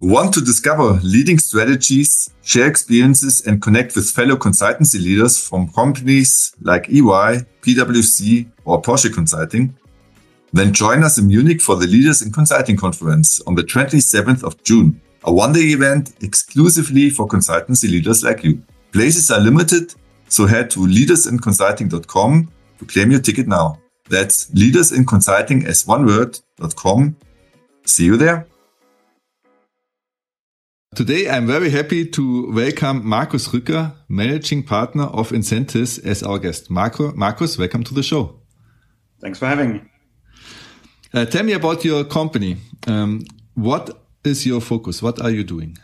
Want to discover leading strategies, share experiences, and connect with fellow consultancy leaders from companies like EY, PwC, or Porsche Consulting? Then join us in Munich for the Leaders in Consulting Conference on the 27th of June, a one day event exclusively for consultancy leaders like you. Places are limited, so head to leadersinconsulting.com to claim your ticket now. That's leadersinconsulting as one word.com. See you there. Today, I'm very happy to welcome Markus Rücker, Managing Partner of Insentis, as our guest. Marco, Markus, welcome to the show. Thanks for having me. Uh, tell me about your company. Um, what is your focus? What are you doing?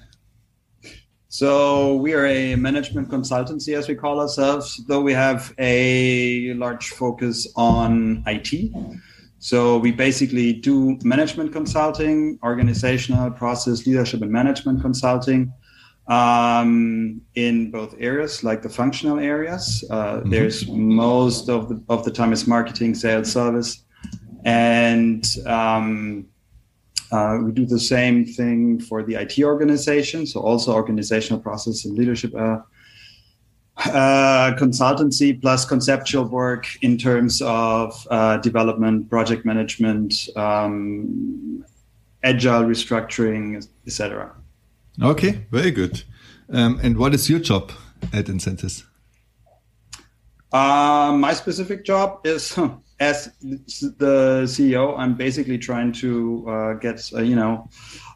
So we are a management consultancy, as we call ourselves, though we have a large focus on IT. So we basically do management consulting, organizational process, leadership, and management consulting um, in both areas, like the functional areas. Uh, mm-hmm. There's most of the of the time is marketing, sales, service, and um, uh, we do the same thing for the IT organization, so also organizational process and leadership uh, uh, consultancy plus conceptual work in terms of uh, development, project management, um, agile restructuring, etc. Okay, very good. Um, and what is your job at Insentis? Uh, my specific job is as the CEO, I'm basically trying to uh, get uh, you know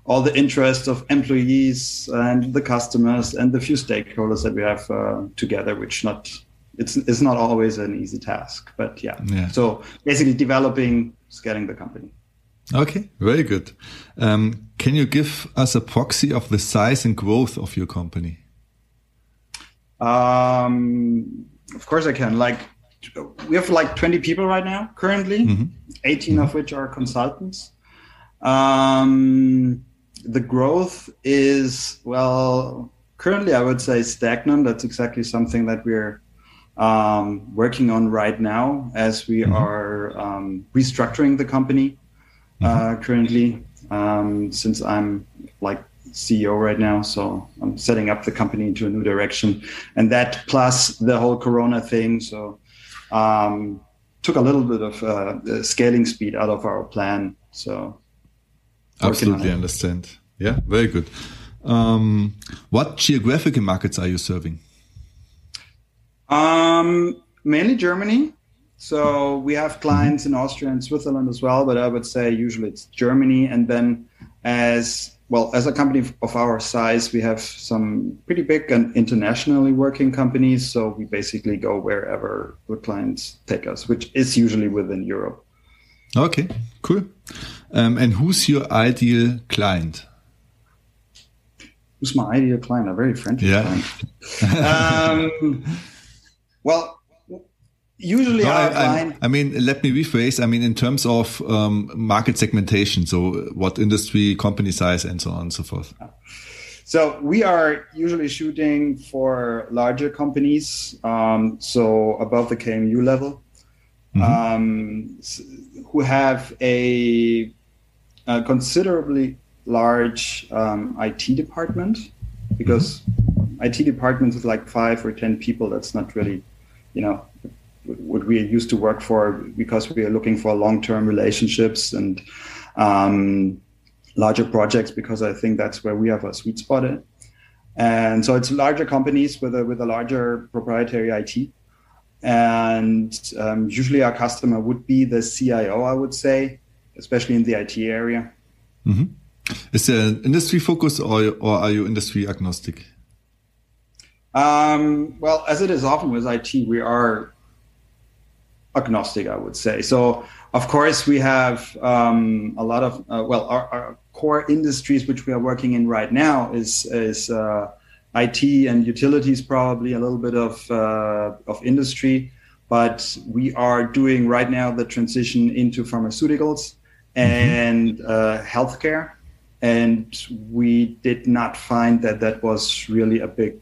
all the interests of employees and the customers and the few stakeholders that we have uh, together, which not it's it's not always an easy task, but yeah. yeah. So basically, developing, scaling the company. Okay, very good. Um, can you give us a proxy of the size and growth of your company? Um, of course, I can. Like we have like 20 people right now currently mm-hmm. 18 mm-hmm. of which are consultants um, the growth is well currently i would say stagnant that's exactly something that we're um, working on right now as we mm-hmm. are um, restructuring the company uh, mm-hmm. currently um, since i'm like CEO right now. So I'm setting up the company into a new direction, and that plus the whole Corona thing. So um, took a little bit of uh, scaling speed out of our plan. So absolutely understand. Yeah, very good. Um, what geographical markets are you serving? Um, mainly Germany. So we have clients in Austria and Switzerland as well, but I would say usually it's Germany. And then as well, as a company of our size, we have some pretty big and internationally working companies. So we basically go wherever the clients take us, which is usually within Europe. Okay, cool. Um, and who's your ideal client? Who's my ideal client? A very friendly yeah. client. um, well, usually no, I, I, mean let me rephrase i mean in terms of um, market segmentation so what industry company size and so on and so forth so we are usually shooting for larger companies um, so above the kmu level mm-hmm. um, who have a, a considerably large um, it department because mm-hmm. it departments with like five or ten people that's not really you know what we used to work for because we are looking for long-term relationships and um, larger projects because I think that's where we have a sweet spot in. And so it's larger companies with a with a larger proprietary IT. And um, usually our customer would be the CIO, I would say, especially in the IT area. Mm-hmm. Is there an industry focus or, or are you industry agnostic? Um, well, as it is often with IT, we are agnostic, I would say. So, of course, we have um, a lot of uh, well, our, our, core industries which we are working in right now is is uh, IT and utilities, probably a little bit of uh, of industry, but we are doing right now the transition into pharmaceuticals. And mm-hmm. healthcare, and we did not find that that was really a big,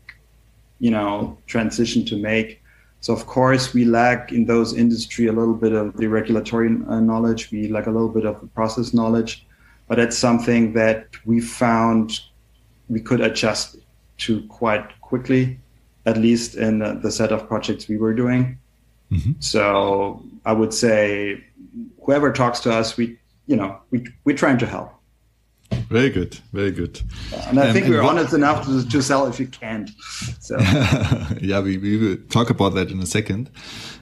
you know, transition to make so of course we lack in those industry a little bit of the regulatory uh, knowledge. We lack a little bit of the process knowledge. but that's something that we found we could adjust to quite quickly, at least in the set of projects we were doing. Mm-hmm. So I would say whoever talks to us, we you know we we're trying to help. Very good, very good. And I um, think we're what, honest enough to, to, sell if you can't. So yeah, we, we will talk about that in a second.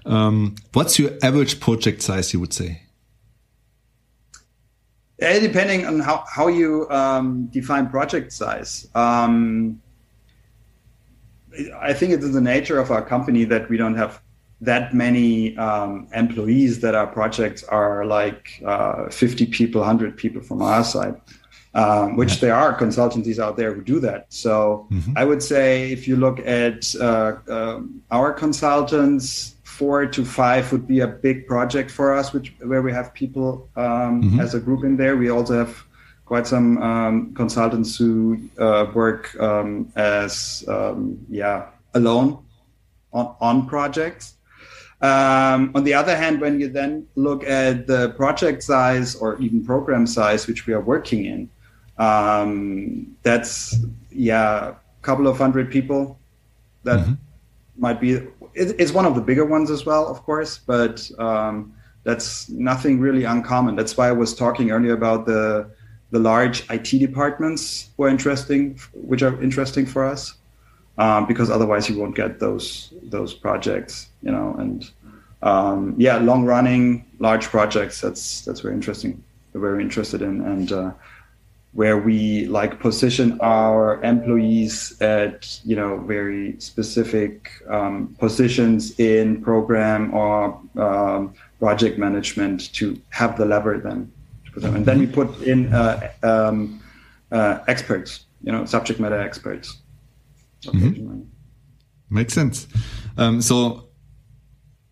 Um, what's your average project size? You would say? Yeah, depending on how how you um, define project size. Um, I think it is the nature of our company that we don't have that many um, employees that our projects are like uh, 50 people 100 people from our side um, which there are consultancies out there who do that so mm-hmm. i would say if you look at uh, uh, our consultants four to five would be a big project for us which where we have people um, mm-hmm. as a group in there we also have quite some um, consultants who uh, work um, as um, yeah alone on, on projects um, on the other hand, when you then look at the project size or even program size, which we are working in, um, that's yeah, a couple of hundred people. That mm-hmm. might be. It, it's one of the bigger ones as well, of course, but um, that's nothing really uncommon. That's why I was talking earlier about the the large IT departments were interesting, which are interesting for us um, because otherwise you won't get those those projects, you know. And um, yeah, long running large projects. That's that's very interesting. Very interested in and. Uh, where we like position our employees at you know very specific um, positions in program or um, project management to have the lever then and then we put in uh, um, uh, experts you know subject matter experts Mm-hmm. Makes sense. Um, so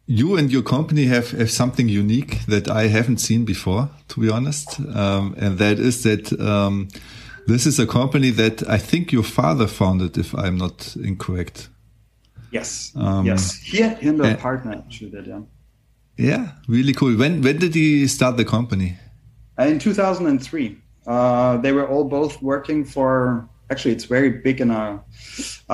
you and your company have, have something unique that I haven't seen before, to be honest. Um, and that is that um, this is a company that I think your father founded, if I'm not incorrect. Yes. Um, yes. He and a partner actually did, yeah. Yeah, really cool. When when did he start the company? In 2003. Uh, they were all both working for actually it's very big in a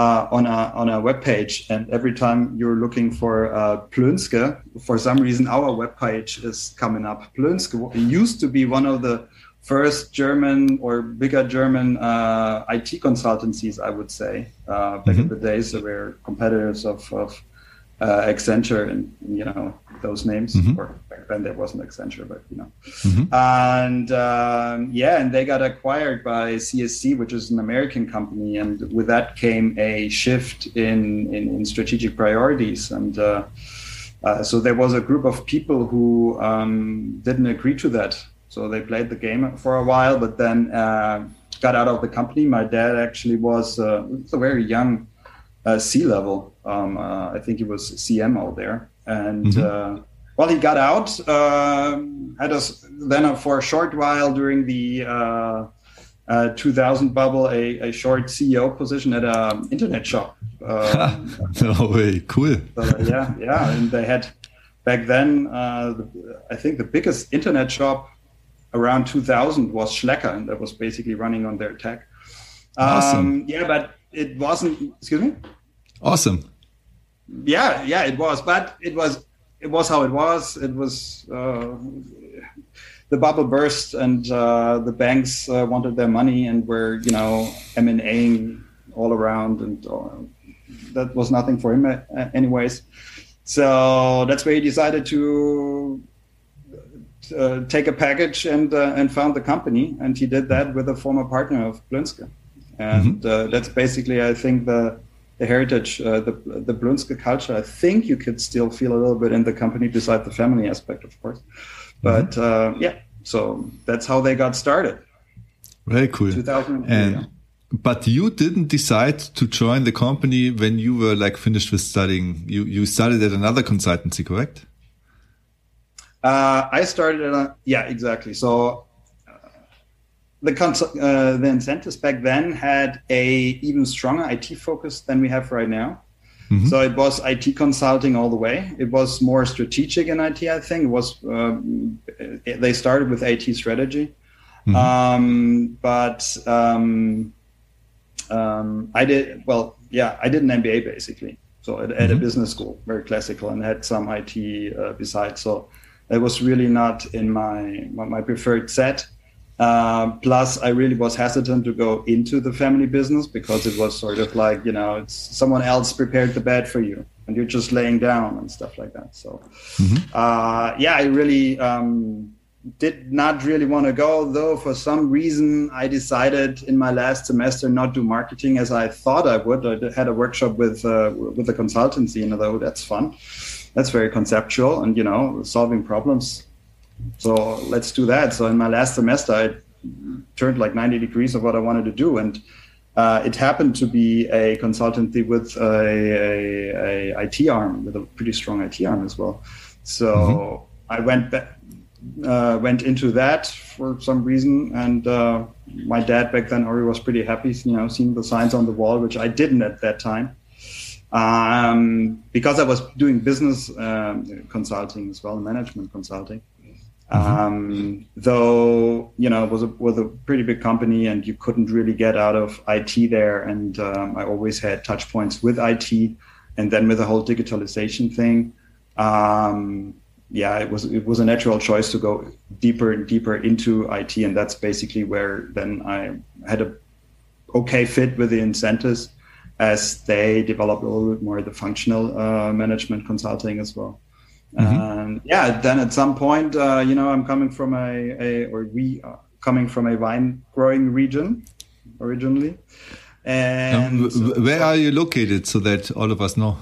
uh, on a on a web page and every time you're looking for uh, Ploenzke for some reason our web page is coming up Ploenzke used to be one of the first German or bigger German uh, IT consultancies I would say uh, back mm-hmm. in the days there were competitors of, of uh, Accenture and you know those names. Mm-hmm. Or back then there wasn't Accenture, but you know. Mm-hmm. And um, yeah, and they got acquired by CSC, which is an American company, and with that came a shift in in, in strategic priorities and. Uh, uh, so there was a group of people who um, didn't agree to that. So they played the game for a while, but then uh, got out of the company. My dad actually was, uh, a very young uh, C level. Um, uh, I think he was CM out there, and mm-hmm. uh, well, he got out. Um, had us then uh, for a short while during the uh, uh, 2000 bubble a, a short CEO position at an internet shop. Um, no way, cool. yeah, yeah, and they had back then. The, I think the biggest internet shop around 2000 was Schlecker, and that was basically running on their tech. Awesome. Um, yeah, but it wasn't. Excuse me. Awesome. Yeah, yeah, it was, but it was it was how it was. It was uh, the bubble burst, and uh, the banks uh, wanted their money, and were you know M and Aing all around, and uh, that was nothing for him, uh, anyways. So that's where he decided to uh, take a package and uh, and found the company, and he did that with a former partner of Ploenzke, and mm-hmm. uh, that's basically, I think, the the heritage, uh, the the Ploenzke culture. I think you could still feel a little bit in the company, beside the family aspect, of course. But mm-hmm. uh, yeah, so that's how they got started. Very cool. 2003, and yeah. but you didn't decide to join the company when you were like finished with studying. You you started at another consultancy, correct? Uh, I started at a, yeah, exactly. So the cons- uh, the Insentis back then had a even stronger IT focus than we have right now. Mm-hmm. So it was IT consulting all the way. It was more strategic in IT. I think it was. Um, they started with IT strategy, Mm-hmm. Um, but um, um, I did well. Yeah, I did an MBA basically. So at, at mm-hmm. a business school, very classical, and had some IT uh, besides. So it was really not in my my preferred set. Uh, plus, I really was hesitant to go into the family business because it was sort of like you know, it's someone else prepared the bed for you, and you're just laying down and stuff like that. So, mm-hmm. uh, yeah, I really um, did not really want to go. Though for some reason, I decided in my last semester not do marketing as I thought I would. I had a workshop with uh, with a consultancy, and although that's fun, that's very conceptual and you know, solving problems so let's do that. So in my last semester, I turned like 90 degrees of what I wanted to do. And uh, it happened to be a consultancy with a, a, a, IT arm, with a pretty strong IT arm as well. So mm-hmm. I went back, uh, went into that for some reason, and uh, my dad back then already was pretty happy, you know, seeing the signs on the wall, which I didn't at that time, um, because I was doing business um, consulting as well, management consulting. Mm-hmm. Um, though you know it was a was a pretty big company and you couldn't really get out of IT there, and um, I always had touch points with IT, and then with the whole digitalization thing, um, yeah, it was it was a natural choice to go deeper and deeper into IT, and that's basically where then I had a okay fit with the Insentis as they developed a little bit more the functional uh, management consulting as well. Mm-hmm. yeah, then at some point, uh, you know, I'm coming from a, a or we are coming from a wine growing region originally. And um, where are you located so that all of us know?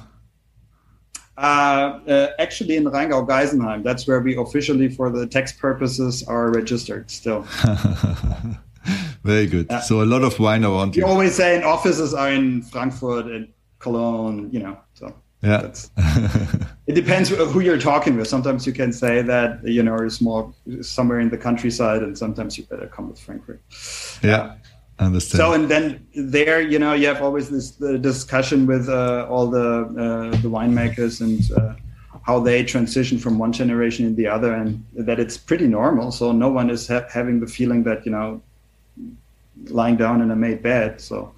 Uh, uh, actually, in Rheingau Geisenheim. That's where we officially, for the tax purposes, are registered still. Very good. so a lot of wine around you. You always say in offices are in Frankfurt and Cologne, you know. So yeah. it depends who you're talking with. Sometimes you can say that you know it's more somewhere in the countryside, and sometimes you better come with Frankfurt. Yeah, understand. So and then there, you know, you have always this the discussion with uh, all the uh, the winemakers and uh, how they transition from one generation in the other, and that it's pretty normal. So no one is ha- having the feeling that you know lying down in a made bed. So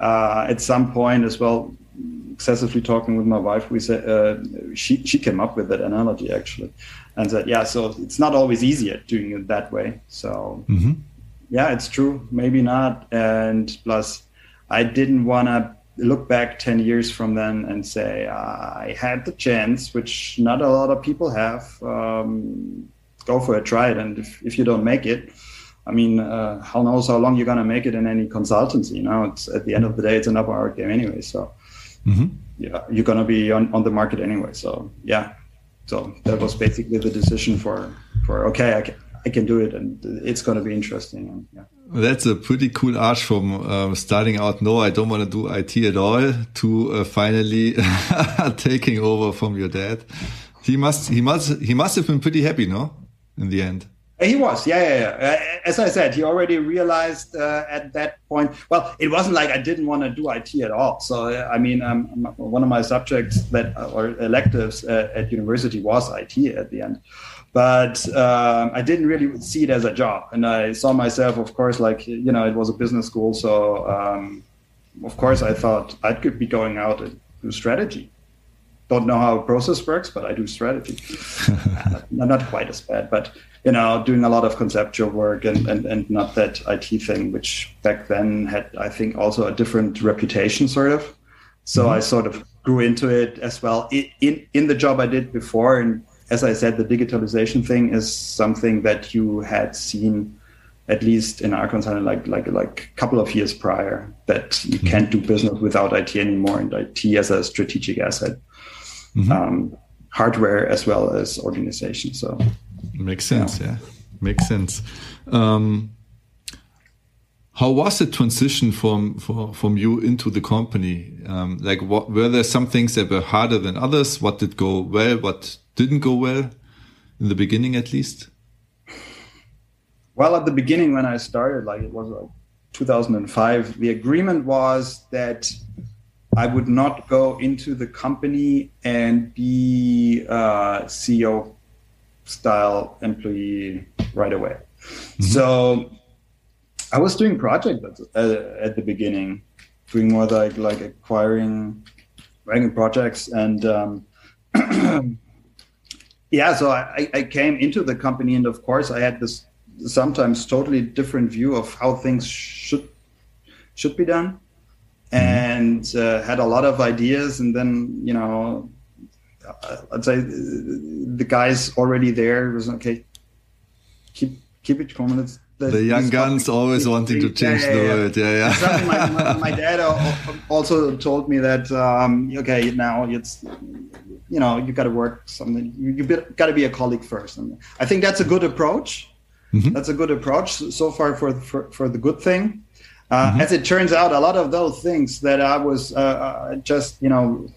uh, at some point as well excessively talking with my wife, we said uh, she she came up with that analogy actually, and said, yeah, so it's not always easier doing it that way. So mm-hmm. yeah, it's true, maybe not. And plus, I didn't want to look back 10 years from then and say i had the chance which not a lot of people have um, go for it try it and if, if you don't make it i mean uh, how knows how long you're going to make it in any consultancy you know it's at the end of the day it's another art game anyway so mm-hmm. yeah, you're gonna be on, on the market anyway. So yeah, so that was basically the decision for for okay, I can I can do it, and it's gonna be interesting. And, yeah. That's a pretty cool arch from um, starting out. No, I don't want to do IT at all. To uh, finally taking over from your dad. He must he must he must have been pretty happy, no? In the end. He was, yeah, yeah, yeah. As I said, he already realized uh, at that point. Well, it wasn't like I didn't want to do IT at all. So, I mean, um, one of my subjects that uh, or electives uh, at university was IT at the end, but um, I didn't really see it as a job. And I saw myself, of course, like you know, it was a business school, so um, of course, I thought I could be going out and do strategy don't know how a process works, but I do strategy. not quite as bad, but you know, doing a lot of conceptual work and, and, and not that IT thing, which back then had, I think, also a different reputation, sort of. So mm-hmm. I sort of grew into it as well in, in, in the job I did before. And as I said, the digitalization thing is something that you had seen at least in our concern, like like like a couple of years prior, that you mm-hmm. can't do business without IT anymore, and IT as a strategic asset, mm-hmm. um, hardware as well as organization. So Makes sense. Yeah, yeah. makes sense. Um, how was the transition from for, from you into the company? Um, like, what were there some things that were harder than others? What did go well? What didn't go well in the beginning, at least? Well, at the beginning, when I started, like it was like 2005, the agreement was that I would not go into the company and be uh, CEO style employee right away. Mm-hmm. So I was doing project at, uh, at the beginning, doing more like like acquiring, writing projects, and um, yeah. So I, I came into the company, and of course I had this sometimes totally different view of how things should should be done. And uh, had a lot of ideas, and then you know. I'd say the guys already there was okay. Keep keep it coming. It's the young guns always wanting to change yeah, yeah, the world. Yeah, yeah. my, my, my, dad also told me that um, okay, now it's you know you got to work something. You, you got to be a colleague first, and I think that's a good approach. Mm-hmm. That's a good approach so far for for, for the good thing. Uh, mm-hmm. As it turns out, a lot of those things that I was uh, uh just you know,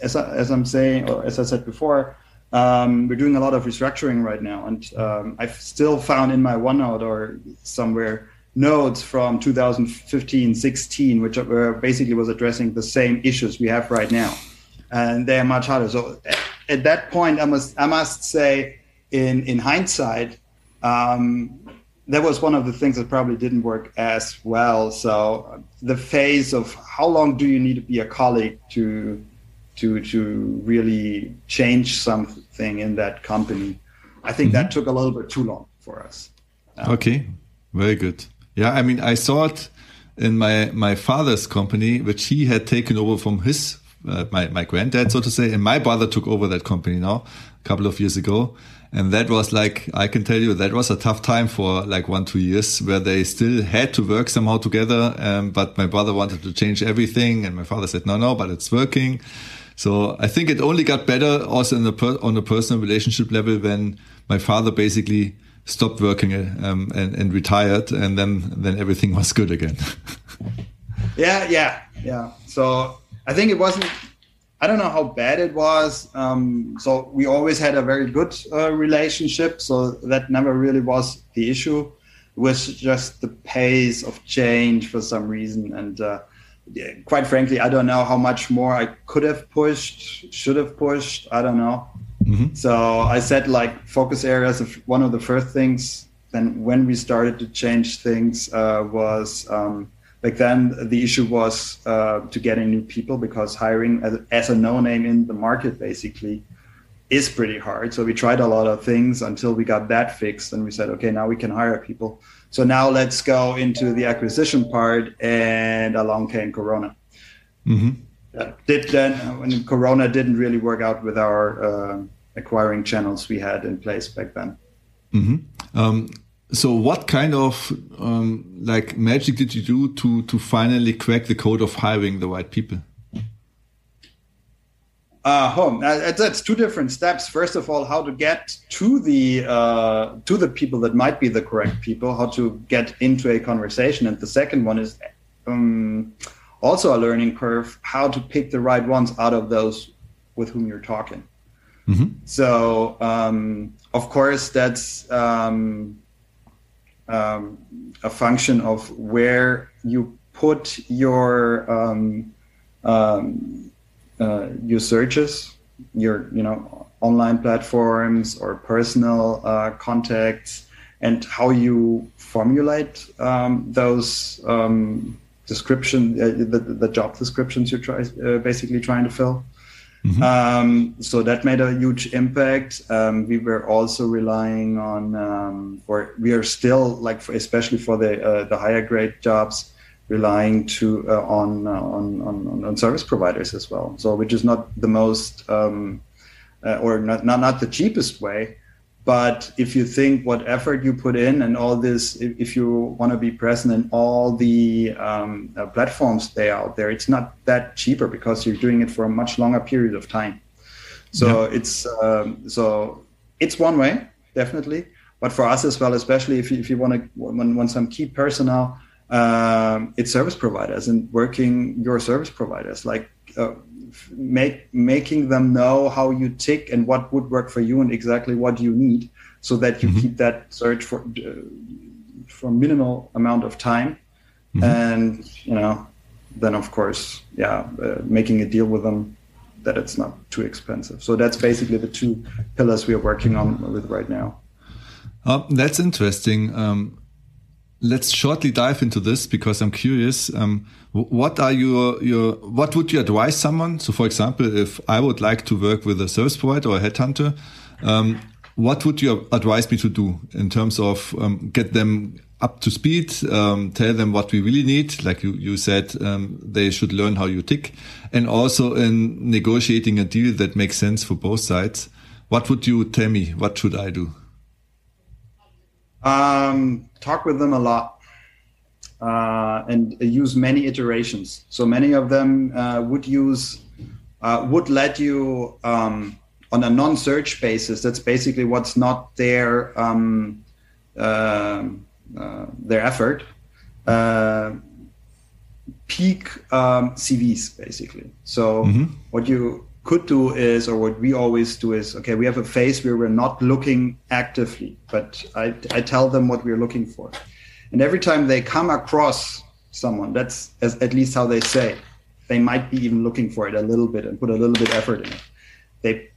as I, as I'm saying or as I said before, um, we're doing a lot of restructuring right now, and um, I've still found in my OneNote or somewhere notes from 2015, 16, which were basically was addressing the same issues we have right now, and they are much harder. So at that point, I must I must say, in in hindsight, um, that was one of the things that probably didn't work as well. So the phase of how long do you need to be a colleague to to to really change something in that company. I think mm-hmm. that took a little bit too long for us. Um, okay, very good. Yeah, I mean, I saw it in my my father's company, which he had taken over from his uh, my my granddad, so to say, and my brother took over that company now a couple of years ago. And that was like, I can tell you, that was a tough time for like one, two years where they still had to work somehow together. Um, but my brother wanted to change everything. And my father said, no, no, but it's working. So I think it only got better also the on a personal relationship level when my father basically stopped working um, and, and retired, and then then everything was good again. yeah, yeah, yeah. So I think it wasn't. I don't know how bad it was. Um, so we always had a very good uh, relationship, so that never really was the issue. It was just the pace of change for some reason, and uh, quite frankly, I don't know how much more I could have pushed, should have pushed. I don't know. Mm-hmm. So I said like focus areas. Of one of the first things then when we started to change things uh, was um, back then the issue was uh, to getting new people because hiring as, as a no name in the market basically is pretty hard. So we tried a lot of things until we got that fixed, and we said, okay, now we can hire people. So now let's go into the acquisition part, and along came Corona. Mm-hmm. did then when Corona didn't really work out with our uh, acquiring channels we had in place back then. Mm-hmm. Um, so, what kind of um, like magic did you do to to finally crack the code of hiring the right people? Uh, home. That's two different steps. First of all, how to get to the uh, to the people that might be the correct people, how to get into a conversation, and the second one is um, also a learning curve, how to pick the right ones out of those with whom you're talking. Mm-hmm. So, um, of course, that's um, um a function of where you put your um, um, uh, your searches, your you know online platforms or personal uh, contacts, and how you formulate um, those um, description, uh, the, the job descriptions you're try, uh, basically trying to fill. Mm-hmm. Um, so that made a huge impact. Um, we were also relying on, um, or we are still like, for, especially for the uh, the higher grade jobs, relying to uh, on, uh, on, on on service providers as well. So which is not the most um, uh, or not, not not the cheapest way. But if you think what effort you put in and all this, if, if you want to be present in all the um, uh, platforms they are out there, it's not that cheaper because you're doing it for a much longer period of time. So yeah. it's um, so it's one way definitely, but for us as well, especially if you, if you want to want, want some key personnel um, it's service providers and working your service providers like uh, make making them know how you tick and what would work for you and exactly what you need so that you mm-hmm. keep that search for uh, for minimal amount of time mm-hmm. and you know then of course yeah uh, making a deal with them that it's not too expensive so that's basically the two pillars we are working on with right now Uh, that's interesting. Um, let's shortly dive into this because I'm curious. Um, what are your your what would you advise someone? So, for example, if I would like to work with a service provider or a headhunter, um, what would you advise me to do in terms of um, get them up to speed, um, tell them what we really need, like you, you said, um, they should learn how you tick, and also in negotiating a deal that makes sense for both sides. What would you tell me? What should I do? Um, talk with them a lot uh, and use many iterations. So many of them uh, would use uh, would let you um, on a non-search basis. That's basically what's not their um, uh, uh, their effort. Uh, peak um, CVs basically. So mm-hmm. what you could do is, or what we always do is, okay, we have a phase where we're not looking actively, but I, I tell them what we're looking for. And every time they come across someone, that's as, at least how they say, they might be even looking for it a little bit and put a little bit effort in it. They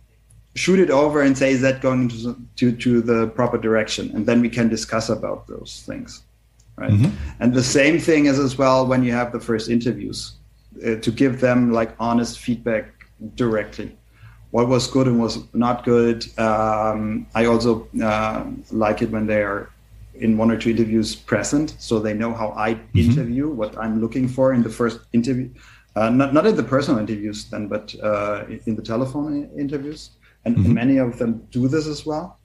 shoot it over and say, is that going to, to, to the proper direction? And then we can discuss about those things. Right. Mm-hmm. And the same thing is as well when you have the first interviews uh, to give them like honest feedback directly what was good and was not good. Um, I also uh, like it when they are in one or two interviews present, so they know how I mm-hmm. interview, what I'm looking for in the first interview. Uh, not not in the personal interviews then, but uh, in the telephone interviews, and, mm-hmm. many of them do this as well.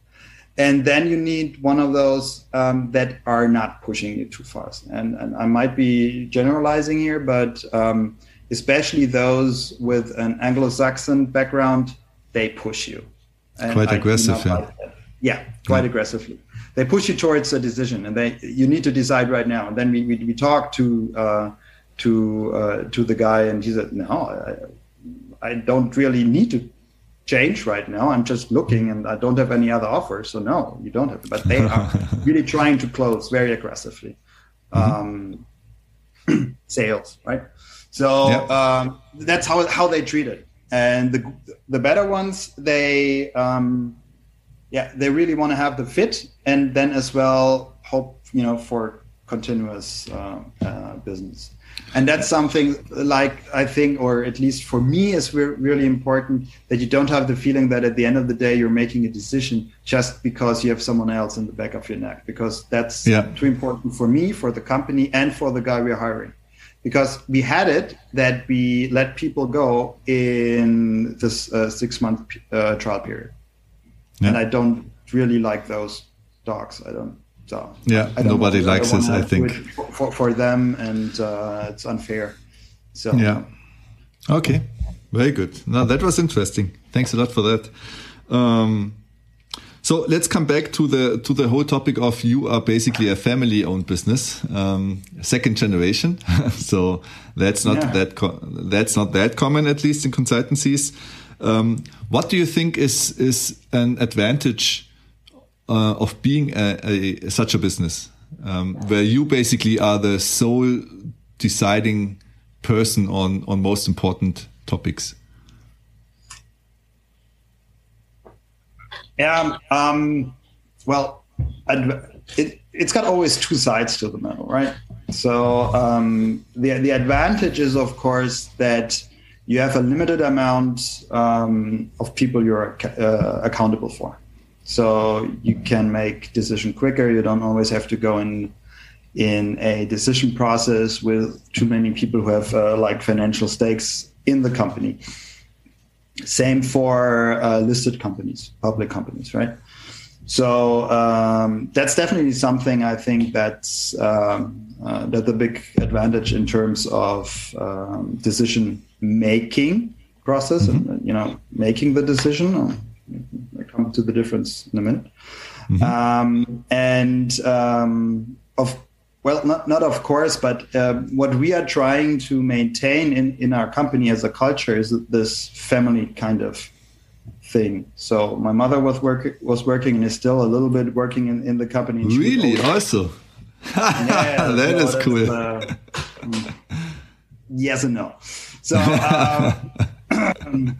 And then you need one of those um, that are not pushing you too fast. And, and I might be generalizing here, but um, especially those with an Anglo-Saxon background, they push you. And quite aggressive, yeah. Like yeah, quite yeah. aggressively. They push you towards a decision, and they you need to decide right now. And then we we, we talk to uh, to uh, to the guy, and he said, "No, I, I don't really need to change right now. I'm just looking, and I don't have any other offers. So no, you don't have. But they are really trying to close very aggressively. Mm-hmm. Um, sales, right? So yep. um, that's how how they treat it. And the the better ones, they um, yeah, they really want to have the fit, and then as well hope you know for continuous uh, uh, business. And that's something like I think, or at least for me, is re- really important that you don't have the feeling that at the end of the day you're making a decision just because you have someone else in the back of your neck, because that's yeah. too important for me, for the company, and for the guy we're hiring because we had it that we let people go in this uh, six month uh, trial period. Yeah. And I don't really like those dogs. I don't. So yeah, don't nobody likes this. I think for, for, for, them, and uh, it's unfair. So yeah, okay, very good. Now that was interesting. Thanks a lot for that. Um, so let's come back to the to the whole topic of you are basically a family owned business, um, second generation. so that's not yeah. that that's not that common, at least in consultancies. Um, what do you think is is an advantage uh, of being a, a, such a business, um, where you basically are the sole deciding person on on most important topics? Yeah. Um, well, it, it's got always two sides to the medal, right? So um, the the advantage is, of course, that you have a limited amount um, of people you're uh, accountable for. So you can make decision quicker. You don't always have to go in in a decision process with too many people who have uh, like financial stakes in the company. Same for uh, listed companies, public companies, right? So um, that's definitely something I think that's um, uh, that's a big advantage in terms of um, decision making process mm-hmm. and you know making the decision. I'll come to the difference in a minute. Mm-hmm. Um, and um, of well, not, not of course, but uh, what we are trying to maintain in, in our company as a culture is this family kind of thing. So my mother was working was working and is still a little bit working in, in the company. Really, also. yeah, that is cool. Uh, mm, yes and no. So um,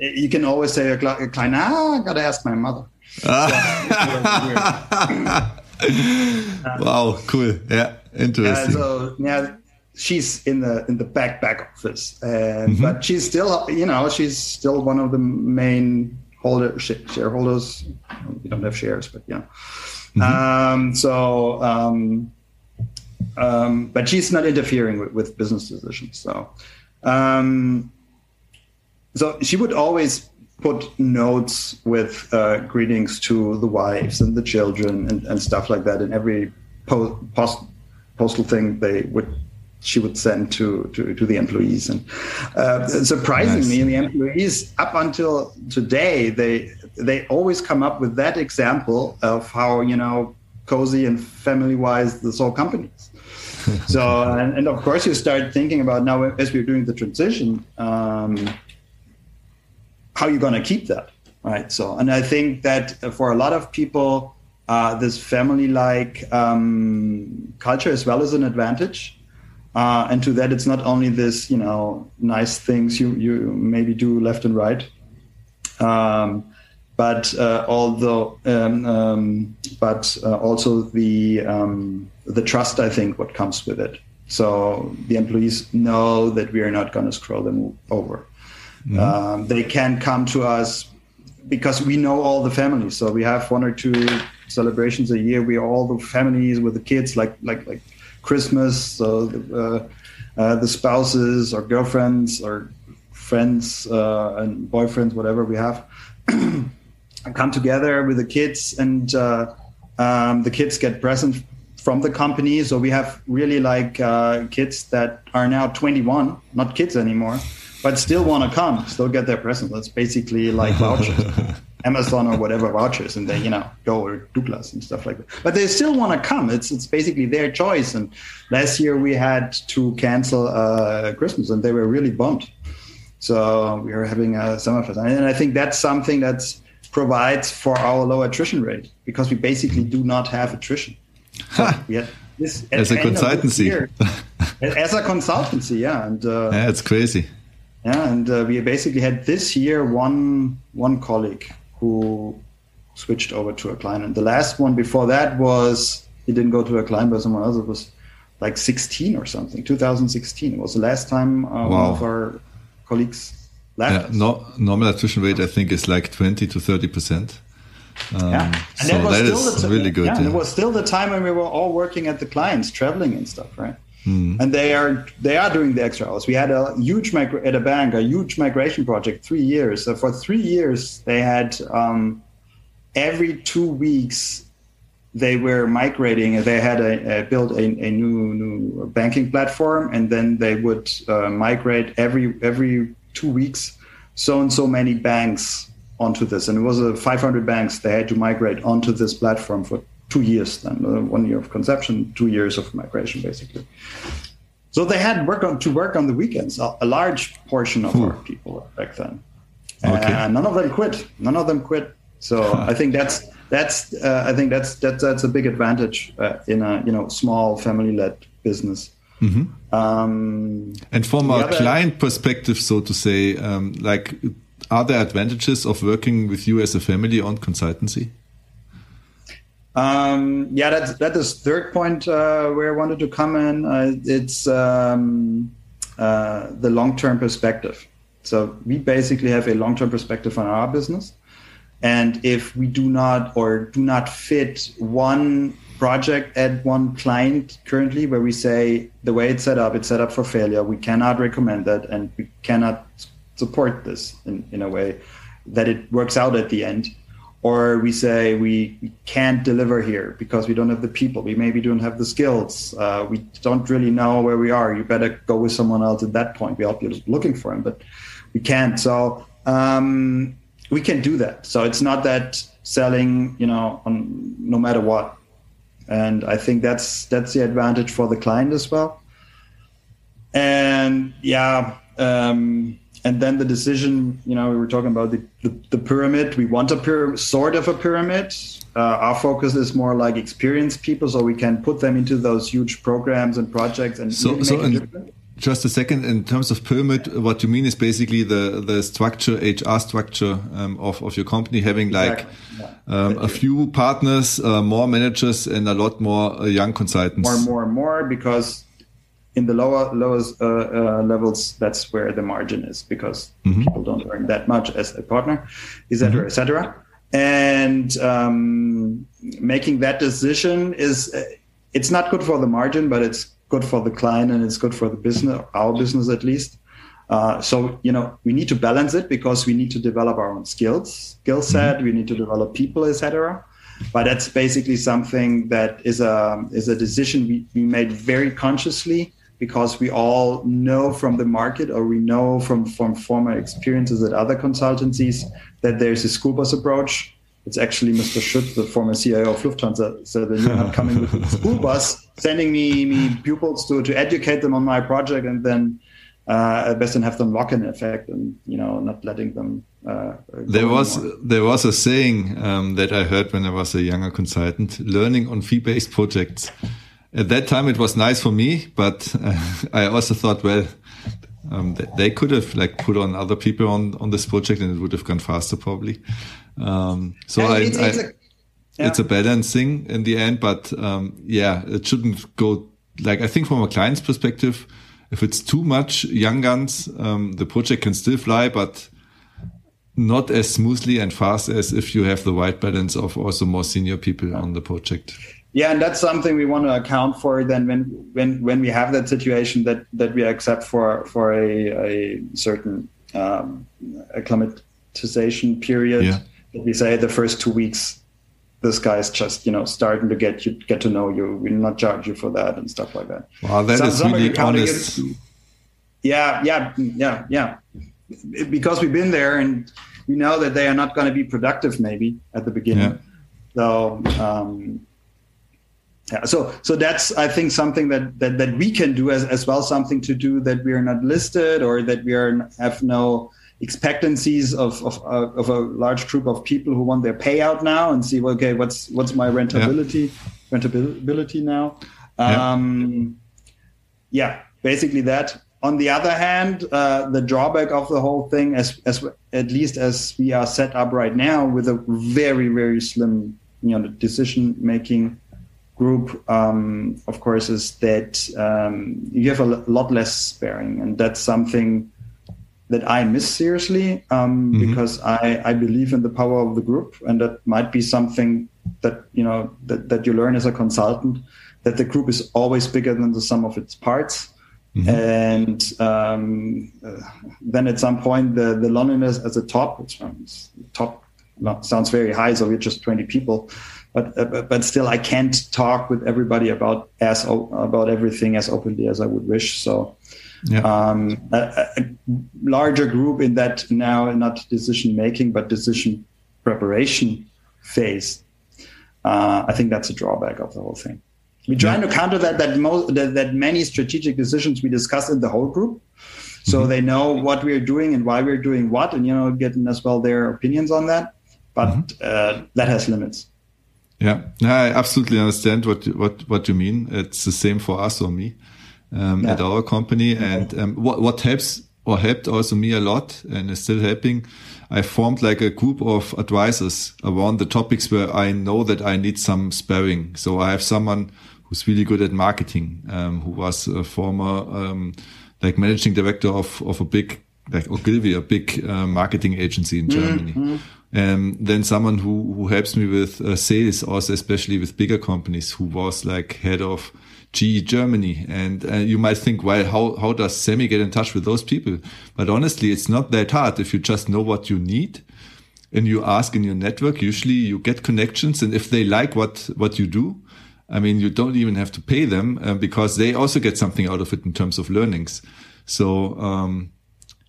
you can always say a client, ah, I gotta ask my mother. wow, cool. Yeah, interesting. so yeah, she's in the in the back back office, and mm -hmm. but she's still you know she's still one of the main holder shareholders. We don't have shares, but yeah. Mm -hmm. um, so, um, um, but she's not interfering with, with business decisions. So, um, so she would always put notes with uh, greetings to the wives and the children and, and stuff like that in every po- post, postal thing they would she would send to to, to the employees and uh, surprisingly nice. the employees up until today they they always come up with that example of how you know cozy and family wise this whole company is so and, and, of course you start thinking about now as we're doing the transition um, how you're going to keep that right so and i think that for a lot of people uh, this family like um, culture as well as an advantage uh, and to that it's not only this you know nice things you you maybe do left and right um, but uh, although um, um, but uh, also the um, the trust I think what comes with it. So the employees know that we are not going to scroll them over. Mm-hmm. they can come to us because we know all the families. So we have one or two celebrations a year. We all the families with the kids, like like like Christmas. So the, uh, uh, the spouses or girlfriends or friends uh, and boyfriends, whatever we have. come together with the kids and uh, um, the kids get presents from the company so we have really like uh, kids that are now 21 not kids anymore but still want to come still get their present. that's basically like vouchers amazon or whatever vouchers and they you know go or douglas and stuff like that but they still want to come it's it's basically their choice and last year we had to cancel uh, christmas and they were really bummed so we are having a summer fest and i think that's something that provides for our low attrition rate because we basically do not have attrition. So this, as a consultancy. Year, as a consultancy, yeah, and uh, yeah, it's crazy. Yeah, and uh, we basically had this year one one colleague who switched over to a client, and the last one before that was he didn't go to a client, but someone else. It was like 16 or something. 2016 it was the last time uh, wow. one of our colleagues yeah, no, normal attrition rate, I think, is like 20 to 30 percent. Um, yeah, and so that, is really good. Yeah, yeah. it was still the time when we were all working at the clients, traveling and stuff, right? Mm. And they are they are doing the extra hours. We had a huge migra- at a bank, a huge migration project, three years. So for three years, they had um, every two weeks they were migrating. They had a, a built a, a, new new banking platform, and then they would uh, migrate every every two weeks so and so many banks onto this. And it was a 500 banks they had to migrate onto this platform for two years then, uh, one year of conception, two years of migration, basically. So they had work on, to work on the weekends, a, a large portion of our people back then. Okay. And none of them quit. None of them quit. So I think that's that's uh, I think that's that's that's a big advantage uh, in a you know small family led business. Mm-hmm. Um, and from a other, client perspective, so to say, um, like, are there advantages of working with you as a family-owned consultancy? Um, yeah, that's that is third point uh, where I wanted to come in. Uh, it's um, uh, the long-term perspective. So we basically have a long-term perspective on our business, and if we do not or do not fit one project at one client currently where we say the way it's set up, it's set up for failure. We cannot recommend that and we cannot support this in, in a way that it works out at the end. Or we say we, can't deliver here because we don't have the people. We maybe don't have the skills. Uh, we don't really know where we are. You better go with someone else at that point. We help you looking for him, but we can't. So um, we can do that. So it's not that selling, you know, on no matter what and I think that's that's the advantage for the client as well. And yeah, um, and then the decision, you know, we were talking about the, the, the pyramid. We want a pyramid, sort of a pyramid. Uh, our focus is more like experienced people, so we can put them into those huge programs and projects and so, really so and just a second. In terms of pyramid, what you mean is basically the the structure, HR structure um, of of your company having like. Exactly. Yeah um, a few partners, uh, more managers, and a lot more uh, young consultants. More, more, more, because in the lower lowest uh, uh, levels, that's where the margin is, because mm-hmm. people don't earn that much as a partner, etc., mm-hmm. etc. And um, making that decision is uh, it's not good for the margin, but it's good for the client and it's good for the business, our business at least. Uh, so you know we need to balance it because we need to develop our own skills, skill set. Mm-hmm. We need to develop people, etc. But that's basically something that is a is a decision we, we made very consciously because we all know from the market or we know from from former experiences at other consultancies that there's a school bus approach. It's actually Mr. Schutt, the former CIO of Lufthansa, so that you're not coming with a school bus, sending me, me pupils to, to educate them on my project and then uh, at best and have them lock-in effect and you know not letting them. Uh, there was anymore. there was a saying um, that I heard when I was a younger consultant: learning on fee-based projects. At that time, it was nice for me, but uh, I also thought, well, um, they could have like put on other people on on this project, and it would have gone faster probably. Um, so I, it's, I, it's, a, yeah. it's, a, balancing in the end, but um, yeah, it shouldn't go like I think from a client's perspective if it's too much young guns, um, the project can still fly, but not as smoothly and fast as if you have the right balance of also more senior people on the project. Yeah, and that's something we want to account for. Then, when when when we have that situation that that we accept for for a, a certain um, acclimatization period, yeah. we say the first two weeks this guy's just you know starting to get you get to know you we'll not charge you for that and stuff like that wow that some, is really honest yeah yeah yeah yeah because we've been there and we know that they are not going to be productive maybe at the beginning yeah. so um, yeah so so that's i think something that, that that we can do as, as well something to do that we are not listed or that we are have no expectancies of, of, uh, of a large group of people who want their payout now and see, okay, what's what's my rentability yeah. rentability now? Um, yeah. yeah, basically that. On the other hand, uh, the drawback of the whole thing, as as at least as we are set up right now, with a very very slim, you know, decision making group, um, of course, is that um, you have a lot less sparing, and that's something that I miss seriously um, mm-hmm. because I, I believe in the power of the group, and that might be something that you know that, that you learn as a consultant that the group is always bigger than the sum of its parts. Mm-hmm. And um, uh, then at some point, the, the loneliness at the top, which top sounds very high, so we're just 20 people, but uh, but still, I can't talk with everybody about as about everything as openly as I would wish. So yeah. um, a, a, larger group in that now not decision making but decision preparation phase. Uh, I think that's a drawback of the whole thing. We're trying yeah. to counter that that, most, that that many strategic decisions we discuss in the whole group, so mm-hmm. they know what we're doing and why we're doing what, and you know, getting as well their opinions on that. But mm-hmm. uh, that has limits. Yeah, no, I absolutely understand what what what you mean. It's the same for us or me um, yeah. at our company. And um, what, what helps or helped also me a lot and is still helping. I formed like a group of advisors around the topics where I know that I need some sparring. So I have someone who's really good at marketing, um, who was a former, um, like managing director of, of a big, like Ogilvy, a big uh, marketing agency in Germany. Mm-hmm. And then someone who, who helps me with uh, sales, also especially with bigger companies, who was like head of GE Germany. And uh, you might think, well, how, how does Sammy get in touch with those people? But honestly, it's not that hard if you just know what you need and you ask in your network. Usually you get connections. And if they like what, what you do, I mean, you don't even have to pay them uh, because they also get something out of it in terms of learnings. So, um,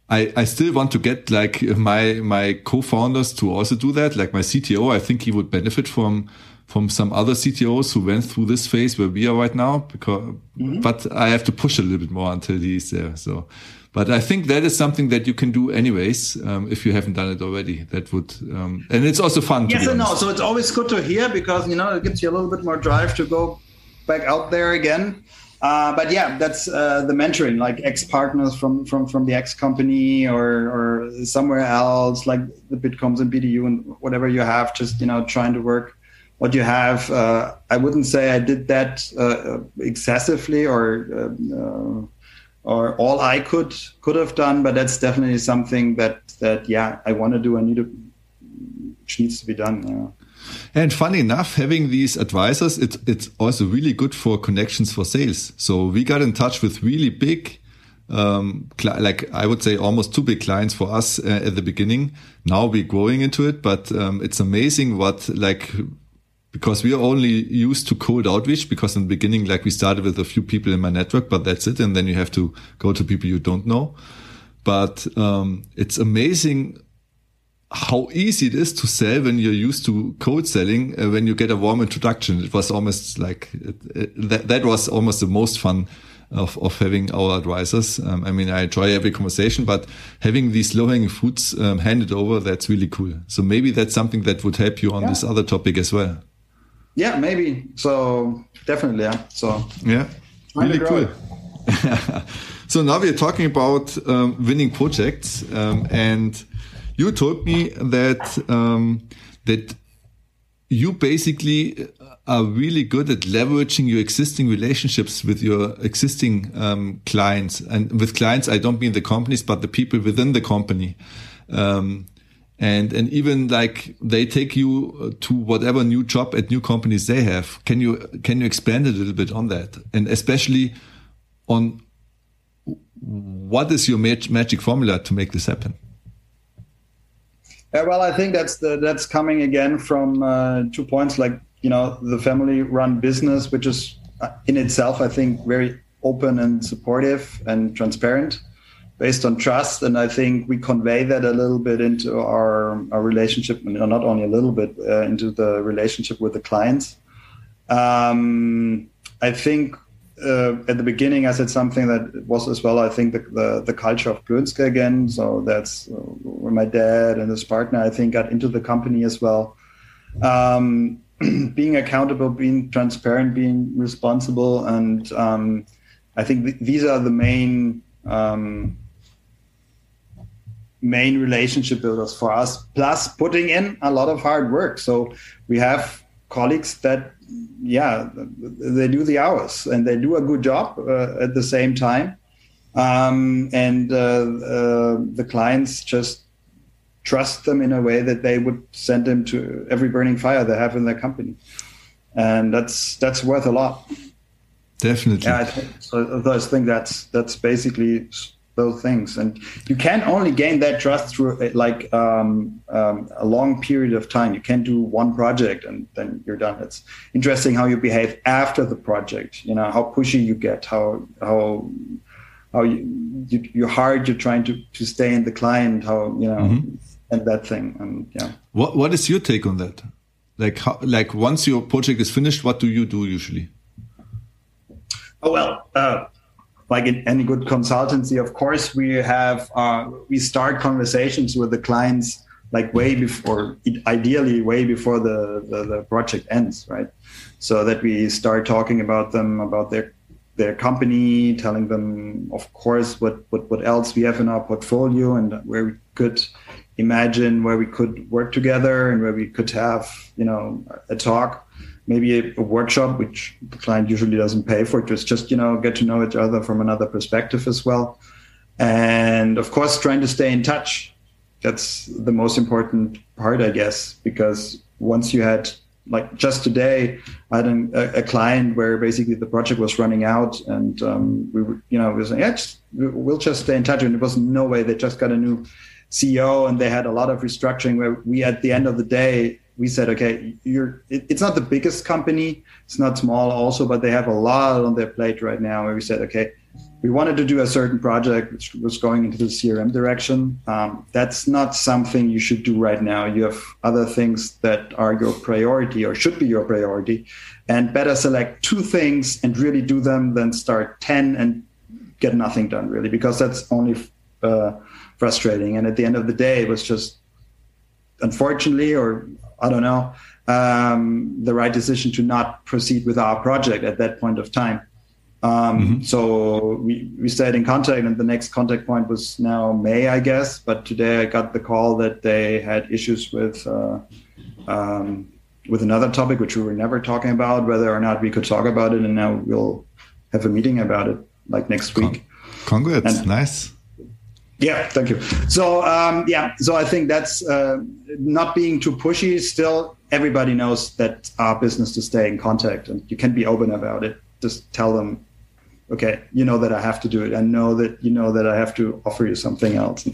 I, I still want to get like my, my co-founders to also do that. Like my CTO, I think he would benefit from, from some other CTOs who went through this phase where we are right now. Because, mm-hmm. but I have to push a little bit more until he's there. So, but I think that is something that you can do anyways um, if you haven't done it already. That would, um, and it's also fun. Yes and no. So it's always good to hear because you know it gives you a little bit more drive to go back out there again. Uh, but yeah, that's uh, the mentoring, like ex partners from from from the ex company or or somewhere else, like the Bitkoms and BDU and whatever you have. Just you know, trying to work what you have. Uh, I wouldn't say I did that uh, excessively or uh, or all I could could have done, but that's definitely something that that yeah I want to do. I need to, which needs to be done. Yeah. And funny enough, having these advisors, it's it's also really good for connections for sales. So we got in touch with really big, um, like I would say almost two big clients for us uh, at the beginning. Now we're growing into it, but um, it's amazing what like because we are only used to cold outreach because in the beginning, like we started with a few people in my network, but that's it. And then you have to go to people you don't know. But um, it's amazing how easy it is to sell when you're used to cold selling uh, when you get a warm introduction. It was almost like it, it, that, that was almost the most fun of, of having our advisors. Um, i mean i enjoy every conversation but having these low-hanging fruits um, handed over that's really cool. So maybe that's something that would help you on yeah. this other topic as well. Yeah maybe. So definitely yeah. So yeah. Really cool. So now we're talking about um, winning projects um, and you told me that um, that you basically are really good at leveraging your existing relationships with your existing um, clients. And with clients, I don't mean the companies, but the people within the company. Um, and and even like they take you to whatever new job at new companies they have. Can you can you expand a little bit on that? And especially on what is your magic formula to make this happen? Yeah, well, I think that's the, that's coming again from uh, two points, like you know the family-run business, which is uh, in itself, I think, very open and supportive and transparent, based on trust. And I think we convey that a little bit into our our relationship, and not only a little bit, uh, into the relationship with the clients. Um, I think uh, at the beginning, I said something that was as well, I think, the, the, the culture of Ploenzke again. So that's uh, where my dad and his partner, I think, got into the company as well. Um, being accountable, being transparent, being responsible. And um, I think th- these are the main. Um, main relationship builders for us plus putting in a lot of hard work so we have colleagues that yeah, they do the hours and they do a good job uh, at the same time. Um, and uh, uh, the clients just trust them in a way that they would send them to every burning fire they have in their company, and that's that's worth a lot. Definitely. Yeah, I think, so I think that's that's basically those things. And you can only gain that trust through like um, um, a long period of time. You can't do one project and then you're done. It's interesting how you behave after the project you know how pushy you get how how how you, you you're hard you're trying to to stay in the client how you know mm-hmm. and that thing. And yeah. What what is your take on that? Like how, like once your project is finished what do you do usually? Oh well uh, like any good consultancy, of course, we have uh, we start conversations with the clients like way before, ideally way before the, the, the project ends, right? So that we start talking about them, about their their company, telling them, of course, what what what else we have in our portfolio and where we could imagine where we could work together and where we could have you know a talk maybe a, a, workshop, which the client usually doesn't pay for, just just you know get to know each other from another perspective as well, and of course trying to stay in touch. That's the most important part, I guess, because once you had like just today, I had an, a, a, client where basically the project was running out, and um, we were, you know, we were saying, yeah, just, we'll just stay in touch, and it was no way. They just got a new CEO, and they had a lot of restructuring where we, at the end of the day, we said, okay, you're. It, it's not the biggest company, it's not small also, but they have a lot on their plate right now. Where we said, okay, we wanted to do a certain project which was going into the CRM direction. Um, that's not something you should do right now. You have other things that are your priority or should be your priority, and better select two things and really do them than start ten and get nothing done really, because that's only uh, frustrating. And at the end of the day, it was just unfortunately or I don't know, um, the right decision to not proceed with our project at that point of time. Um, mm-hmm. So we, we stayed in contact, and the next contact point was now May, I guess. But today I got the call that they had issues with uh, um, with another topic, which we were never talking about, whether or not we could talk about it. And now we'll have a meeting about it like next week. Congrats, and, nice. Yeah, thank you. So um, yeah, so I think that's uh, not being too pushy. Still, everybody knows that our business to stay in contact, and you can be open about it. Just tell them, okay, you know that I have to do it. I know that you know that I have to offer you something else.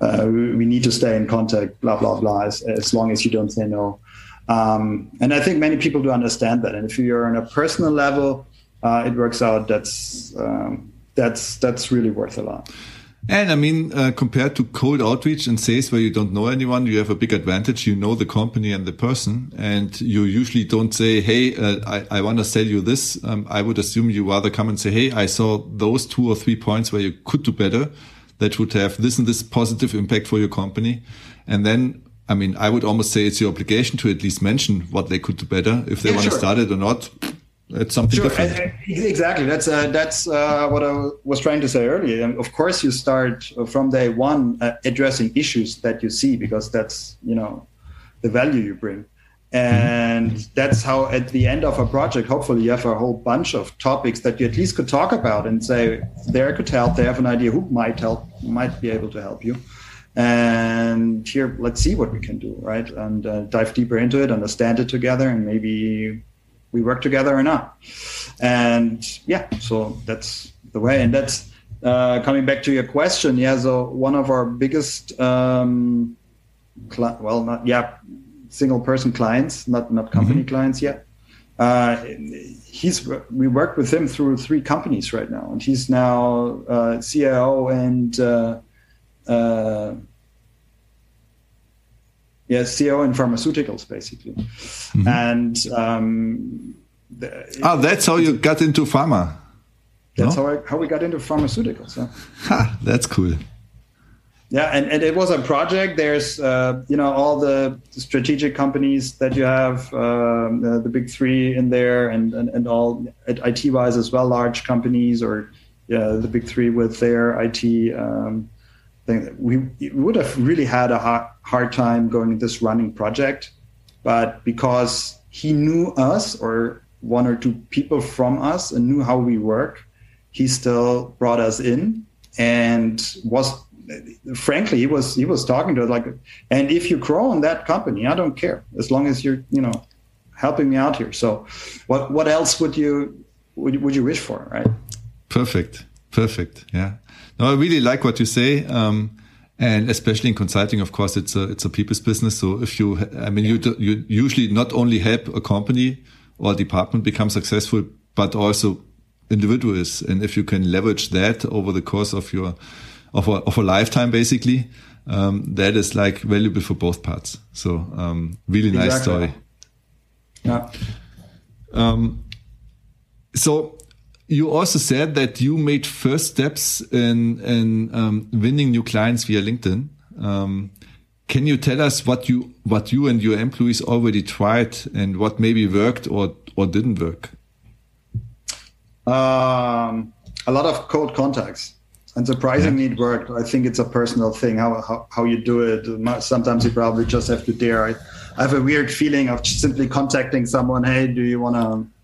Uh, we need to stay in contact. Blah blah blah. As, as long as you don't say no. Um, and I think many people do understand that. And if you're on a personal level, uh, it works out. That's um, that's that's really worth a lot. And I mean, uh, compared to cold outreach and sales where you don't know anyone, you have a big advantage. You know the company and the person, and you usually don't say, "Hey, uh, I, I want to sell you this." Um, I would assume you rather come and say, "Hey, I saw those two or three points where you could do better. That would have this and this positive impact for your company." And then, I mean, I would almost say it's your obligation to at least mention what they could do better. If they yeah, want sure. to start it or not, it's something sure. different. Exactly. That's uh, that's uh, what I was trying to say earlier. And of course, you start from day one uh, addressing issues that you see because that's you know the value you bring, and mm-hmm. that's how at the end of a project, hopefully, you have a whole bunch of topics that you at least could talk about and say there could help. They have an idea who might help, might be able to help you. And here, let's see what we can do, right? And uh, dive deeper into it, understand it together, and maybe we work together or not. And yeah, so that's the way. And that's uh, coming back to your question. Yeah, so one of our biggest, um, cl- well, not yeah, single person clients, not not company mm-hmm. clients yet. Uh, he's we work with him through three companies right now, and he's now uh, CIO and uh, uh yeah, CEO in pharmaceuticals, basically. Mm-hmm. And um, the, oh, that's how you got into pharma. That's no? how I, how we got into pharmaceuticals. Yeah. Ha, that's cool. Yeah, and, and it was a project. There's uh, you know all the strategic companies that you have, um, the, the, big three in there, and and, and all IT wise as well, large companies or yeah, the big three with their IT. Um. We, we would have really had a hard, hard time going this running project, but because he knew us or one or two people from us and knew how we work, he still brought us in and was frankly he was he was talking to us like and if you grow in that company i don't care as long as you're you know helping me out here. So what what else would you would, would you wish for right? Perfect. Perfect. Yeah no i really like what you say um, and especially in consulting, of course, it's a it's a people's business. So if you, I mean, you you usually not only help a company or a department become successful, but also individuals. And if you can leverage that over the course of your of a, of a lifetime, basically, um, that is like valuable for both parts. So um, really nice exactly. story. Yeah. Um, so you also said that you made first steps in in um, winning new clients via LinkedIn. Um, can you tell us what you what you and your employees already tried and what maybe worked or or didn't work? Um, a lot of cold contacts, and surprisingly, yeah. it worked. I think it's a personal thing how, how how you do it. Sometimes you probably just have to dare. I, I have a weird feeling of simply contacting someone. Hey, do you want to?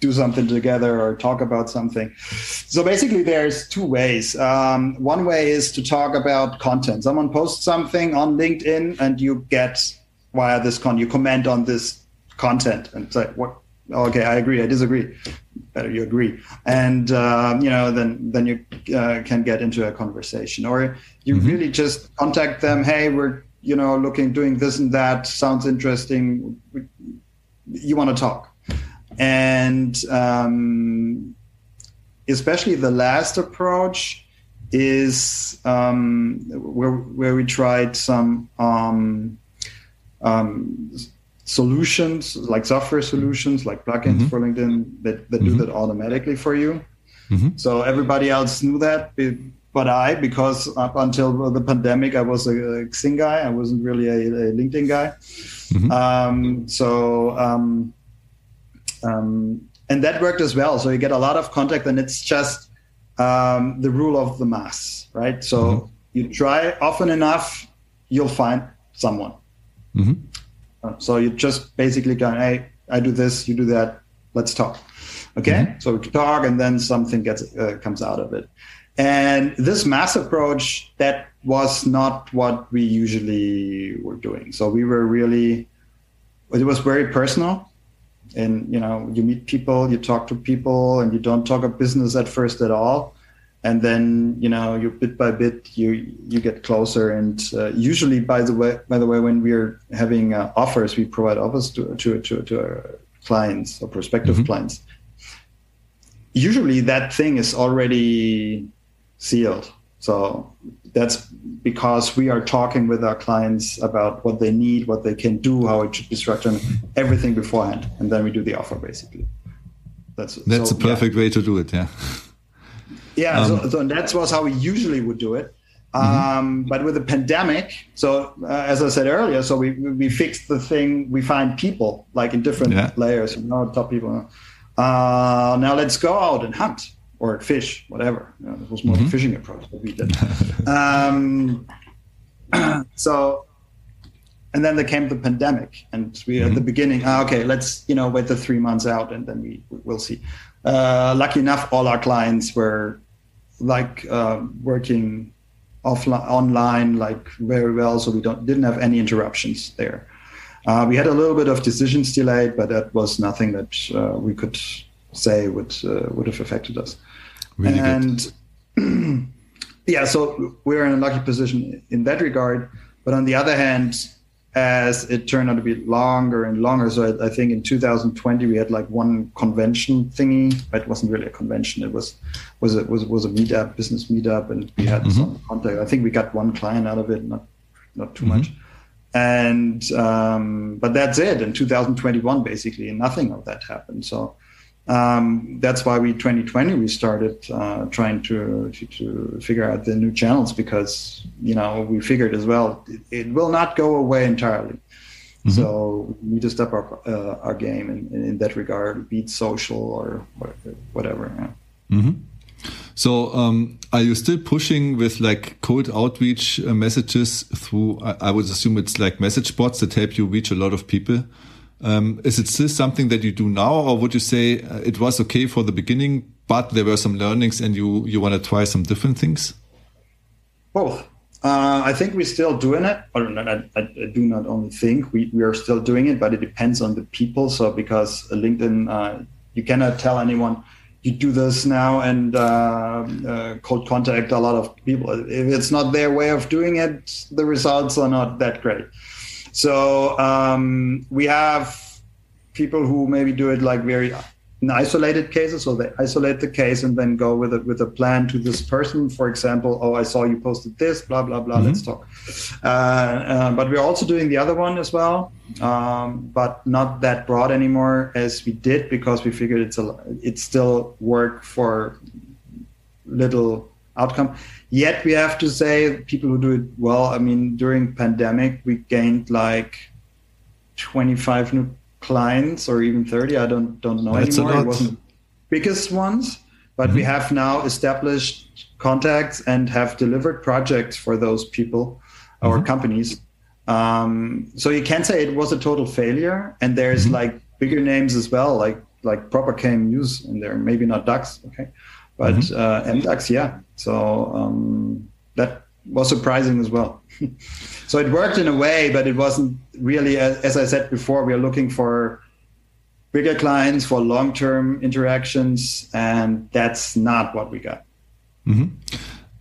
Do something together or talk about something. So basically, there's two ways. Um, one way is to talk about content. Someone posts something on LinkedIn, and you get via this con, you comment on this content and say, "What? Okay, I agree. I disagree. Better you agree." And uh, you know, then then you uh, can get into a conversation, or you mm-hmm. really just contact them. Hey, we're you know looking doing this and that. Sounds interesting. You want to talk and um, especially the last approach is um, where where we tried some um, um, solutions like software solutions like plugins mm-hmm. for LinkedIn that, that mm-hmm. do that automatically for you. Mm-hmm. So everybody else knew that, but I, because up until the pandemic, I was a, Xing guy. I wasn't really a, a LinkedIn guy. Mm-hmm. Um, so um, um, and that worked as well. So you get a lot of contact, and it's just um, the rule of the mass, right? So mm-hmm. you try often enough, you'll find someone. Mm-hmm. Uh, so you just basically go, hey, I do this, you do that, let's talk. Okay, mm-hmm. so we talk, and then something gets uh, comes out of it. And this mass approach that was not what we usually were doing. So we were really, it was very personal and you know you meet people you talk to people and you don't talk of business at first at all. And then you know you bit by bit you you get closer. And uh, usually by the way by the way when we're having uh, offers we provide offers to to to, to our clients or prospective mm-hmm. clients. Usually that thing is already sealed. So that's because we are talking with our clients about what they need, what they can do, how it should be structured, everything beforehand, and then we do the offer basically. That's that's so, a perfect yeah. way to do it. Yeah. Yeah. Um, so, so that was how we usually would do it. Mm-hmm. Um, but with the pandemic, so uh, as I said earlier, so we we fixed the thing. We find people like in different yeah. layers, you know, top people. Uh, now let's go out and hunt or fish, whatever. You know, was more mm-hmm. fishing approach that we did. um, so, and then there came the pandemic, and we mm-hmm. at the mm-hmm. beginning, ah, okay, let's you know wait the three months out, and then we we'll see. Uh, lucky enough, all our clients were like uh, working offline, online, like very well, so we don't didn't have any interruptions there. Uh, we had a little bit of decisions delayed, but that was nothing that uh, we could say would uh, would have affected us. Really and yeah, so we're in a lucky position in that regard. But on the other hand, as it turned out to be longer and longer, so I, I think in 2020 we had like one convention thingy, but it wasn't really a convention. It was was a was was a meetup, business meetup, and we had mm-hmm. some contact. I think we got one client out of it, not not too mm-hmm. much and um, but that's it in 2021 basically nothing of that happened so um, that's why we 2020 we started uh, trying to, to, to figure out the new channels because you know we figured as well it, it will not go away entirely. Mm-hmm. So we need to step up uh, our game in, in that regard, be it social or whatever. Yeah. Mm-hmm. So, um, are you still pushing with like cold outreach uh, messages through? I, I, would assume it's like message bots that help you reach a lot of people. Um, is it still something that you do now, or would you say uh, it was okay for the beginning, but there were some learnings and you you want to try some different things? Both. Uh, I think we're still doing it, I, I, I, do not only think we, we are still doing it, but it depends on the people. So because LinkedIn, uh, you cannot tell anyone you do this now and uh, uh, cold contact a lot of people. If it's not their way of doing it, the results are not that great. So um, we have people who maybe do it like very in isolated cases, so they isolate the case and then go with a with a plan to this person. For example, oh, I saw you posted this, blah blah blah. Mm-hmm. Let's talk. Uh, uh, but we're also doing the other one as well, um, but not that broad anymore as we did because we figured it's a it's still work for little outcome. Yet we have to say people who do it well. I mean, during pandemic, we gained like 25 new clients or even 30. I don't don't know That's anymore. It wasn't biggest ones, but mm-hmm. we have now established contacts and have delivered projects for those people mm-hmm. or companies. Um, so you can say it was a total failure. And there's mm-hmm. like bigger names as well, like like proper KMUs in there. Maybe not DAX. okay, but mm-hmm. uh, MDAX, yeah. So um, that was surprising as well. so it worked in a way, but it wasn't really, as I said before, we are looking for bigger clients for long-term interactions, and that's not what we got. Mm-hmm.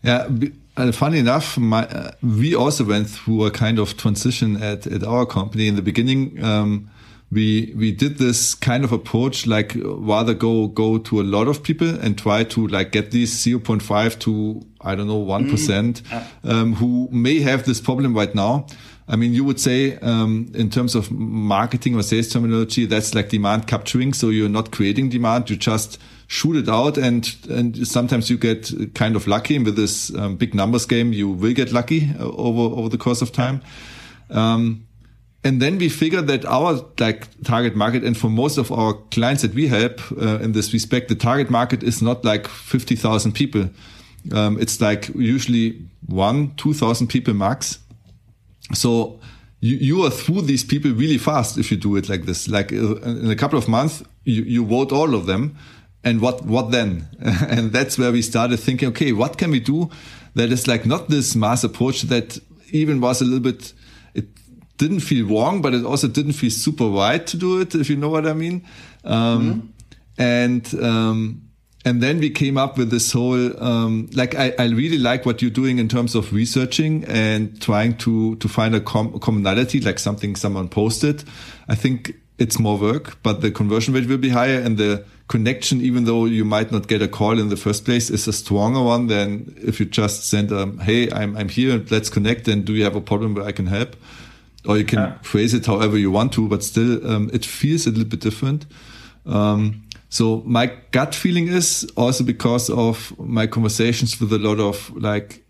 Yeah. Uh, funny enough, my, uh, we also went through a kind of transition at, at our company in the beginning. Um, we we did this kind of approach like rather go go to a lot of people and try to like get these 0.5 to i don't know 1% mm. um, who may have this problem right now. I mean you would say um, in terms of marketing or sales terminology that's like demand capturing so you're not creating demand you just shoot it out and and sometimes you get kind of lucky. And with this um, big numbers game you will get lucky uh, over over the course of time. Um, and then we figured that our like target market and for most of our clients that we help uh, in this respect, the target market is not like 50,000 people. Um, it's like usually one, 2,000 people max. So you, you are through these people really fast if you do it like this. Like uh, in a couple of months, you, you vote all of them. And what, what then? and that's where we started thinking, okay, what can we do that is like not this mass approach that even was a little bit, it didn't feel wrong, but it also didn't feel super right to do it, if you know what I mean. Um, mm -hmm. And, um, and then we came up with this whole um, like I, I really like what you're doing in terms of researching and trying to to find a com commonality like something someone posted i think it's more work but the conversion rate will be higher and the connection even though you might not get a call in the first place is a stronger one than if you just send a hey i'm, I'm here and let's connect and do you have a problem where i can help or you can yeah. phrase it however you want to but still um, it feels a little bit different um, so my gut feeling is also because of my conversations with a lot of like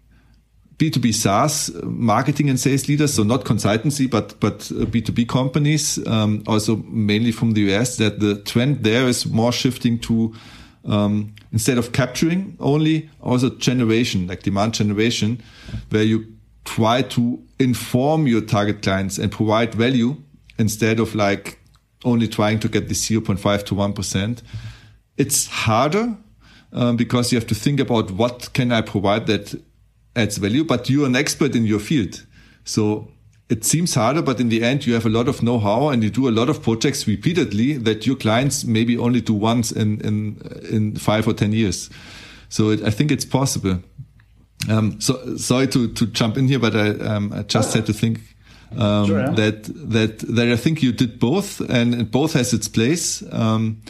B2B SaaS marketing and sales leaders, so not consultancy, but but B2B companies, um, also mainly from the US, that the trend there is more shifting to um, instead of capturing only, also generation, like demand generation, where you try to inform your target clients and provide value instead of like only trying to get the 0.5 to 1%. It's harder um, because you have to think about what can I provide that adds value, but you're an expert in your field. So it seems harder, but in the end, you have a lot of know-how and you do a lot of projects repeatedly that your clients maybe only do once in, in, in five or 10 years. So it, I think it's possible. Um, so sorry to, to jump in here, but I, um, I just had to think um, sure, yeah. that that that I think you did both, and both has its place. Um,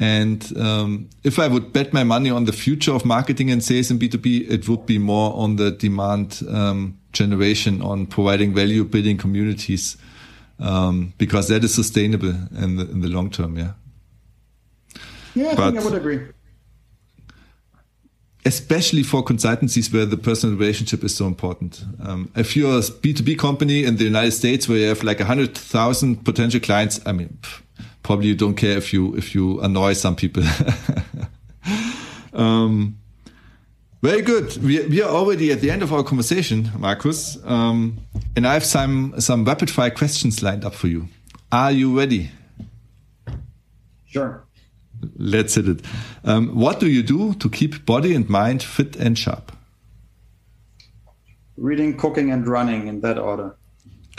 and um, if I would bet my money on the future of marketing and sales in B2B, it would be more on the demand um, generation, on providing value, building communities, um, because that is sustainable in the, in the long term. Yeah. Yeah, I but, think I would agree especially for consultancies where the personal relationship is so important. Um, if you're a B2B company in the United States where you have like a hundred thousand potential clients, I mean, probably you don't care if you, if you annoy some people. um, very good. We, we are already at the end of our conversation, Markus. Um, and I have some, some rapid fire questions lined up for you. Are you ready? Sure. Let's hit it. Um, what do you do to keep body and mind fit and sharp? Reading, cooking, and running in that order.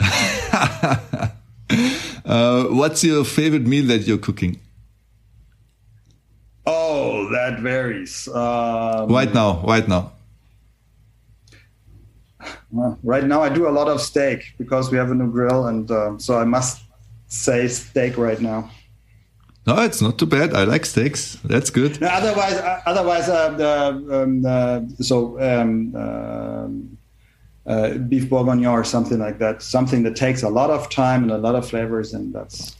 uh, what's your favorite meal that you're cooking? Oh, that varies. Um, right now, right now. Well, right now, I do a lot of steak because we have a new grill, and um, so I must say steak right now. No, it's not too bad. I like steaks. That's good. No, otherwise, uh, otherwise, uh, um, uh, so um, uh, uh, beef bourguignon or something like that. Something that takes a lot of time and a lot of flavors, and that's.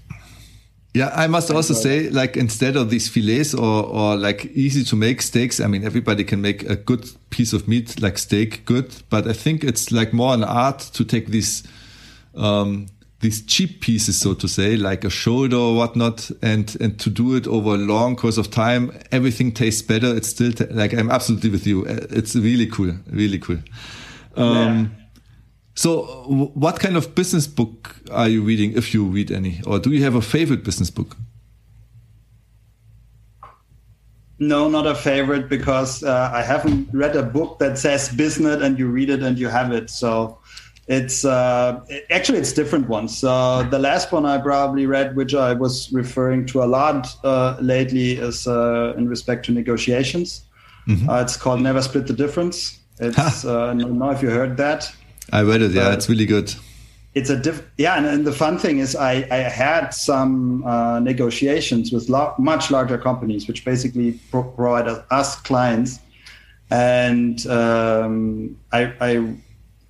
Yeah, I must also say, like instead of these fillets or or like easy to make steaks, I mean everybody can make a good piece of meat like steak good, but I think it's like more an art to take these um, these cheap pieces, so to say, like a shoulder or whatnot, and and to do it over a long course of time, everything tastes better. It's still like I'm absolutely with you. It's really cool, really cool. Um, yeah. So, what kind of business book are you reading, if you read any, or do you have a favorite business book? No, not a favorite because uh, I haven't read a book that says business and you read it and you have it. So it's uh, actually it's different ones. Uh, the last one I probably read, which I was referring to a lot uh, lately, is uh, in respect to negotiations. Mm-hmm. Uh, it's called "Never Split the Difference." It's uh, I don't know if you heard that. I read it. Yeah, it's really good. It's a diff- yeah, and, and, the fun thing is, I, I had some negotiations with lo- much larger companies, which basically pro- provide us clients, and um, I, I,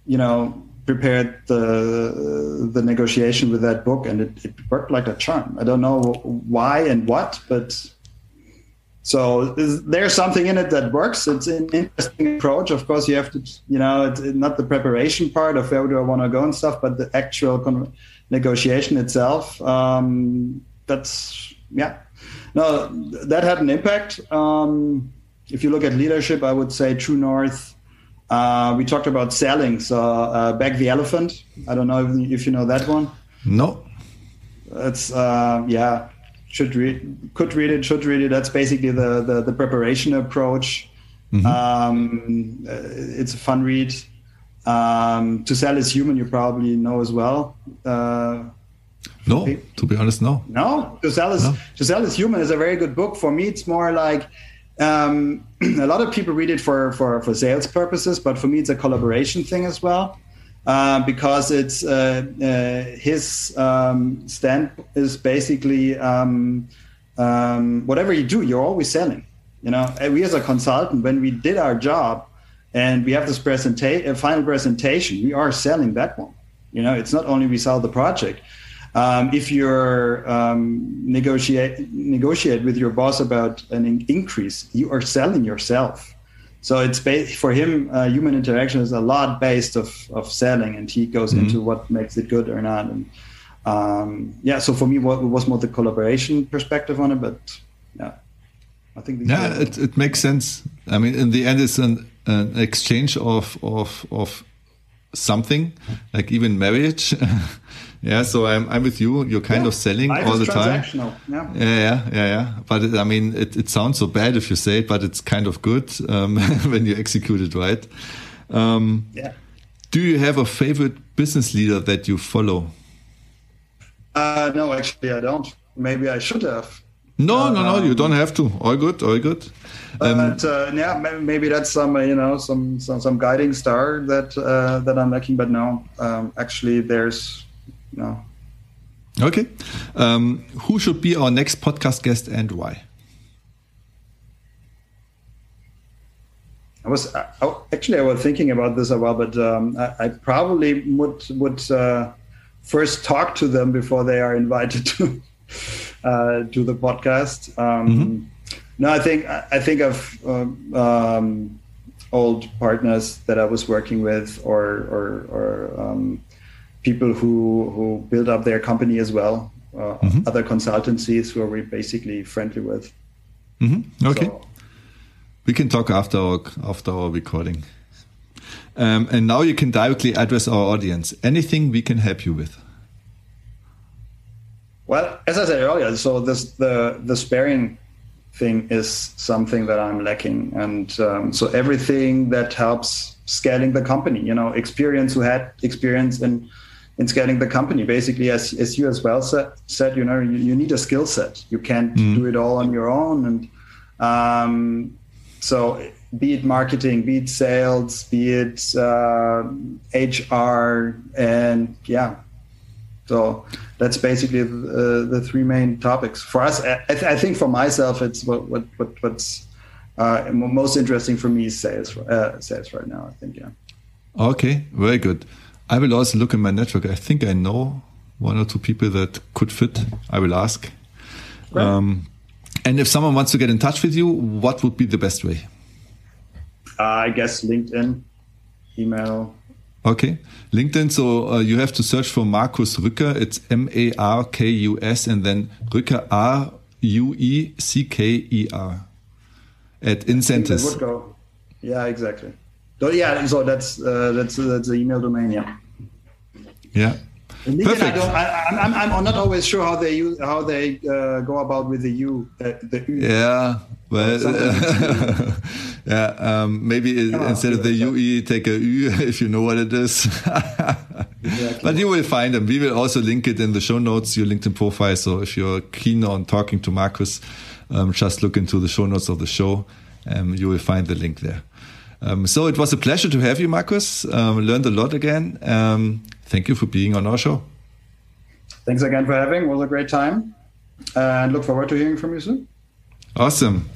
you know prepared the the negotiation with that book, and it, it worked like a charm. I don't know why and what, but so there's something in it that works. It's an interesting approach. Of course, you have to, you know, it's not the preparation part of where do I want to go and stuff, but the actual con- negotiation itself. Um, that's yeah. No, that had an impact. Um, if you look at leadership, I would say True North. Uh, we talked about selling, so uh, Bag the elephant. I don't know if, if you know that one. No. It's uh, yeah should read, could read it, should read it. That's basically the the, the preparation approach. Mm-hmm. Um, uh, it's a fun read. Um, to sell is human, you probably know as well. Uh, no, to be honest, no. No, to sell is no. to sell is human is a very good book. For me, it's more like um, a lot of people read it for for for sales purposes, but for me, it's a collaboration thing as well. Uh, because it's uh, uh, his um, stand is basically um, um, whatever you do, you're always selling. You know, and we as a consultant, when we did our job and we have this presentation, final presentation, we are selling that one. You know, it's not only we sell the project. Um, if you're um, negotiate negotiate with your boss about an in- increase, you are selling yourself. So it's ba- for him, uh, human interaction is a lot based of, of selling, and he goes mm-hmm. into what makes it good or not. And um, yeah, so for me, what was more the collaboration perspective on it, but yeah, I think yeah, it, it makes sense. I mean, in the end, it's an, an exchange of of of something, like even marriage. Yeah, so I'm I'm with you. You're kind yeah. of selling Life all the time. Yeah. yeah, yeah, yeah, yeah. But it, I mean, it, it sounds so bad if you say it, but it's kind of good um, when you execute it right. Um, yeah. Do you have a favorite business leader that you follow? Uh, no, actually, I don't. Maybe I should have. No, uh, no, no. You don't have to. All good, all good. Um, but uh, yeah, maybe that's some you know some some, some guiding star that uh, that I'm lacking. But no, um, actually, there's no. Okay. Um, who should be our next podcast guest and why? I was I, actually I was thinking about this a while, but um, I, I, probably would would uh, first talk to them before they are invited to uh, to the podcast. Um, mm -hmm. No, I think I think of um, um, old partners that I was working with, or or, or um, people who who build up their company as well. Uh, mm-hmm. Other consultancies who are we basically friendly with. Mm-hmm. Okay, so, we can talk after our after our recording. Um, and now you can directly address our audience. Anything we can help you with? Well, as I said earlier, so this the the sparing thing is something that I'm lacking, and um, so everything that helps scaling the company, you know, experience who had experience in in scaling the company. Basically, as, as you as well said, said you know, you, you need a skill set. You can't mm. do it all on your own. And um, so, be it marketing, be it sales, be it uh, HR, and yeah. So that's basically the, the three main topics for us. I, I think for myself, it's what what, what what's uh, most interesting for me is sales. Uh, sales right now. I think yeah. Okay, very good. I will also look in my network. I think I know one or two people that could fit. I will ask. Right. Um, and if someone wants to get in touch with you, what would be the best way? Uh, I guess LinkedIn, email. Okay, LinkedIn. So uh, you have to search for Markus Rücker. It's M A R K U S and then Rücker R U E C K E R at Insentis. Yeah, exactly. So yeah, so that's uh, that's that's the email domain. Yeah. Yeah. Perfect. I am I'm, I'm not always sure how they use how they uh, go about with the U. Uh, the U. Yeah. Well, yeah. Um, maybe instead of the UE, take a U if you know what it is. exactly. But you will find them. We will also link it in the show notes, your LinkedIn profile. So if you're keen on talking to Markus, um, just look into the show notes of the show. Um, you will find the link there. Um, so it was a pleasure to have you, Markus. Um, learned a lot again. Um, thank you for being on our show. Thanks again for having. It was a great time, and look forward to hearing from you soon. Awesome.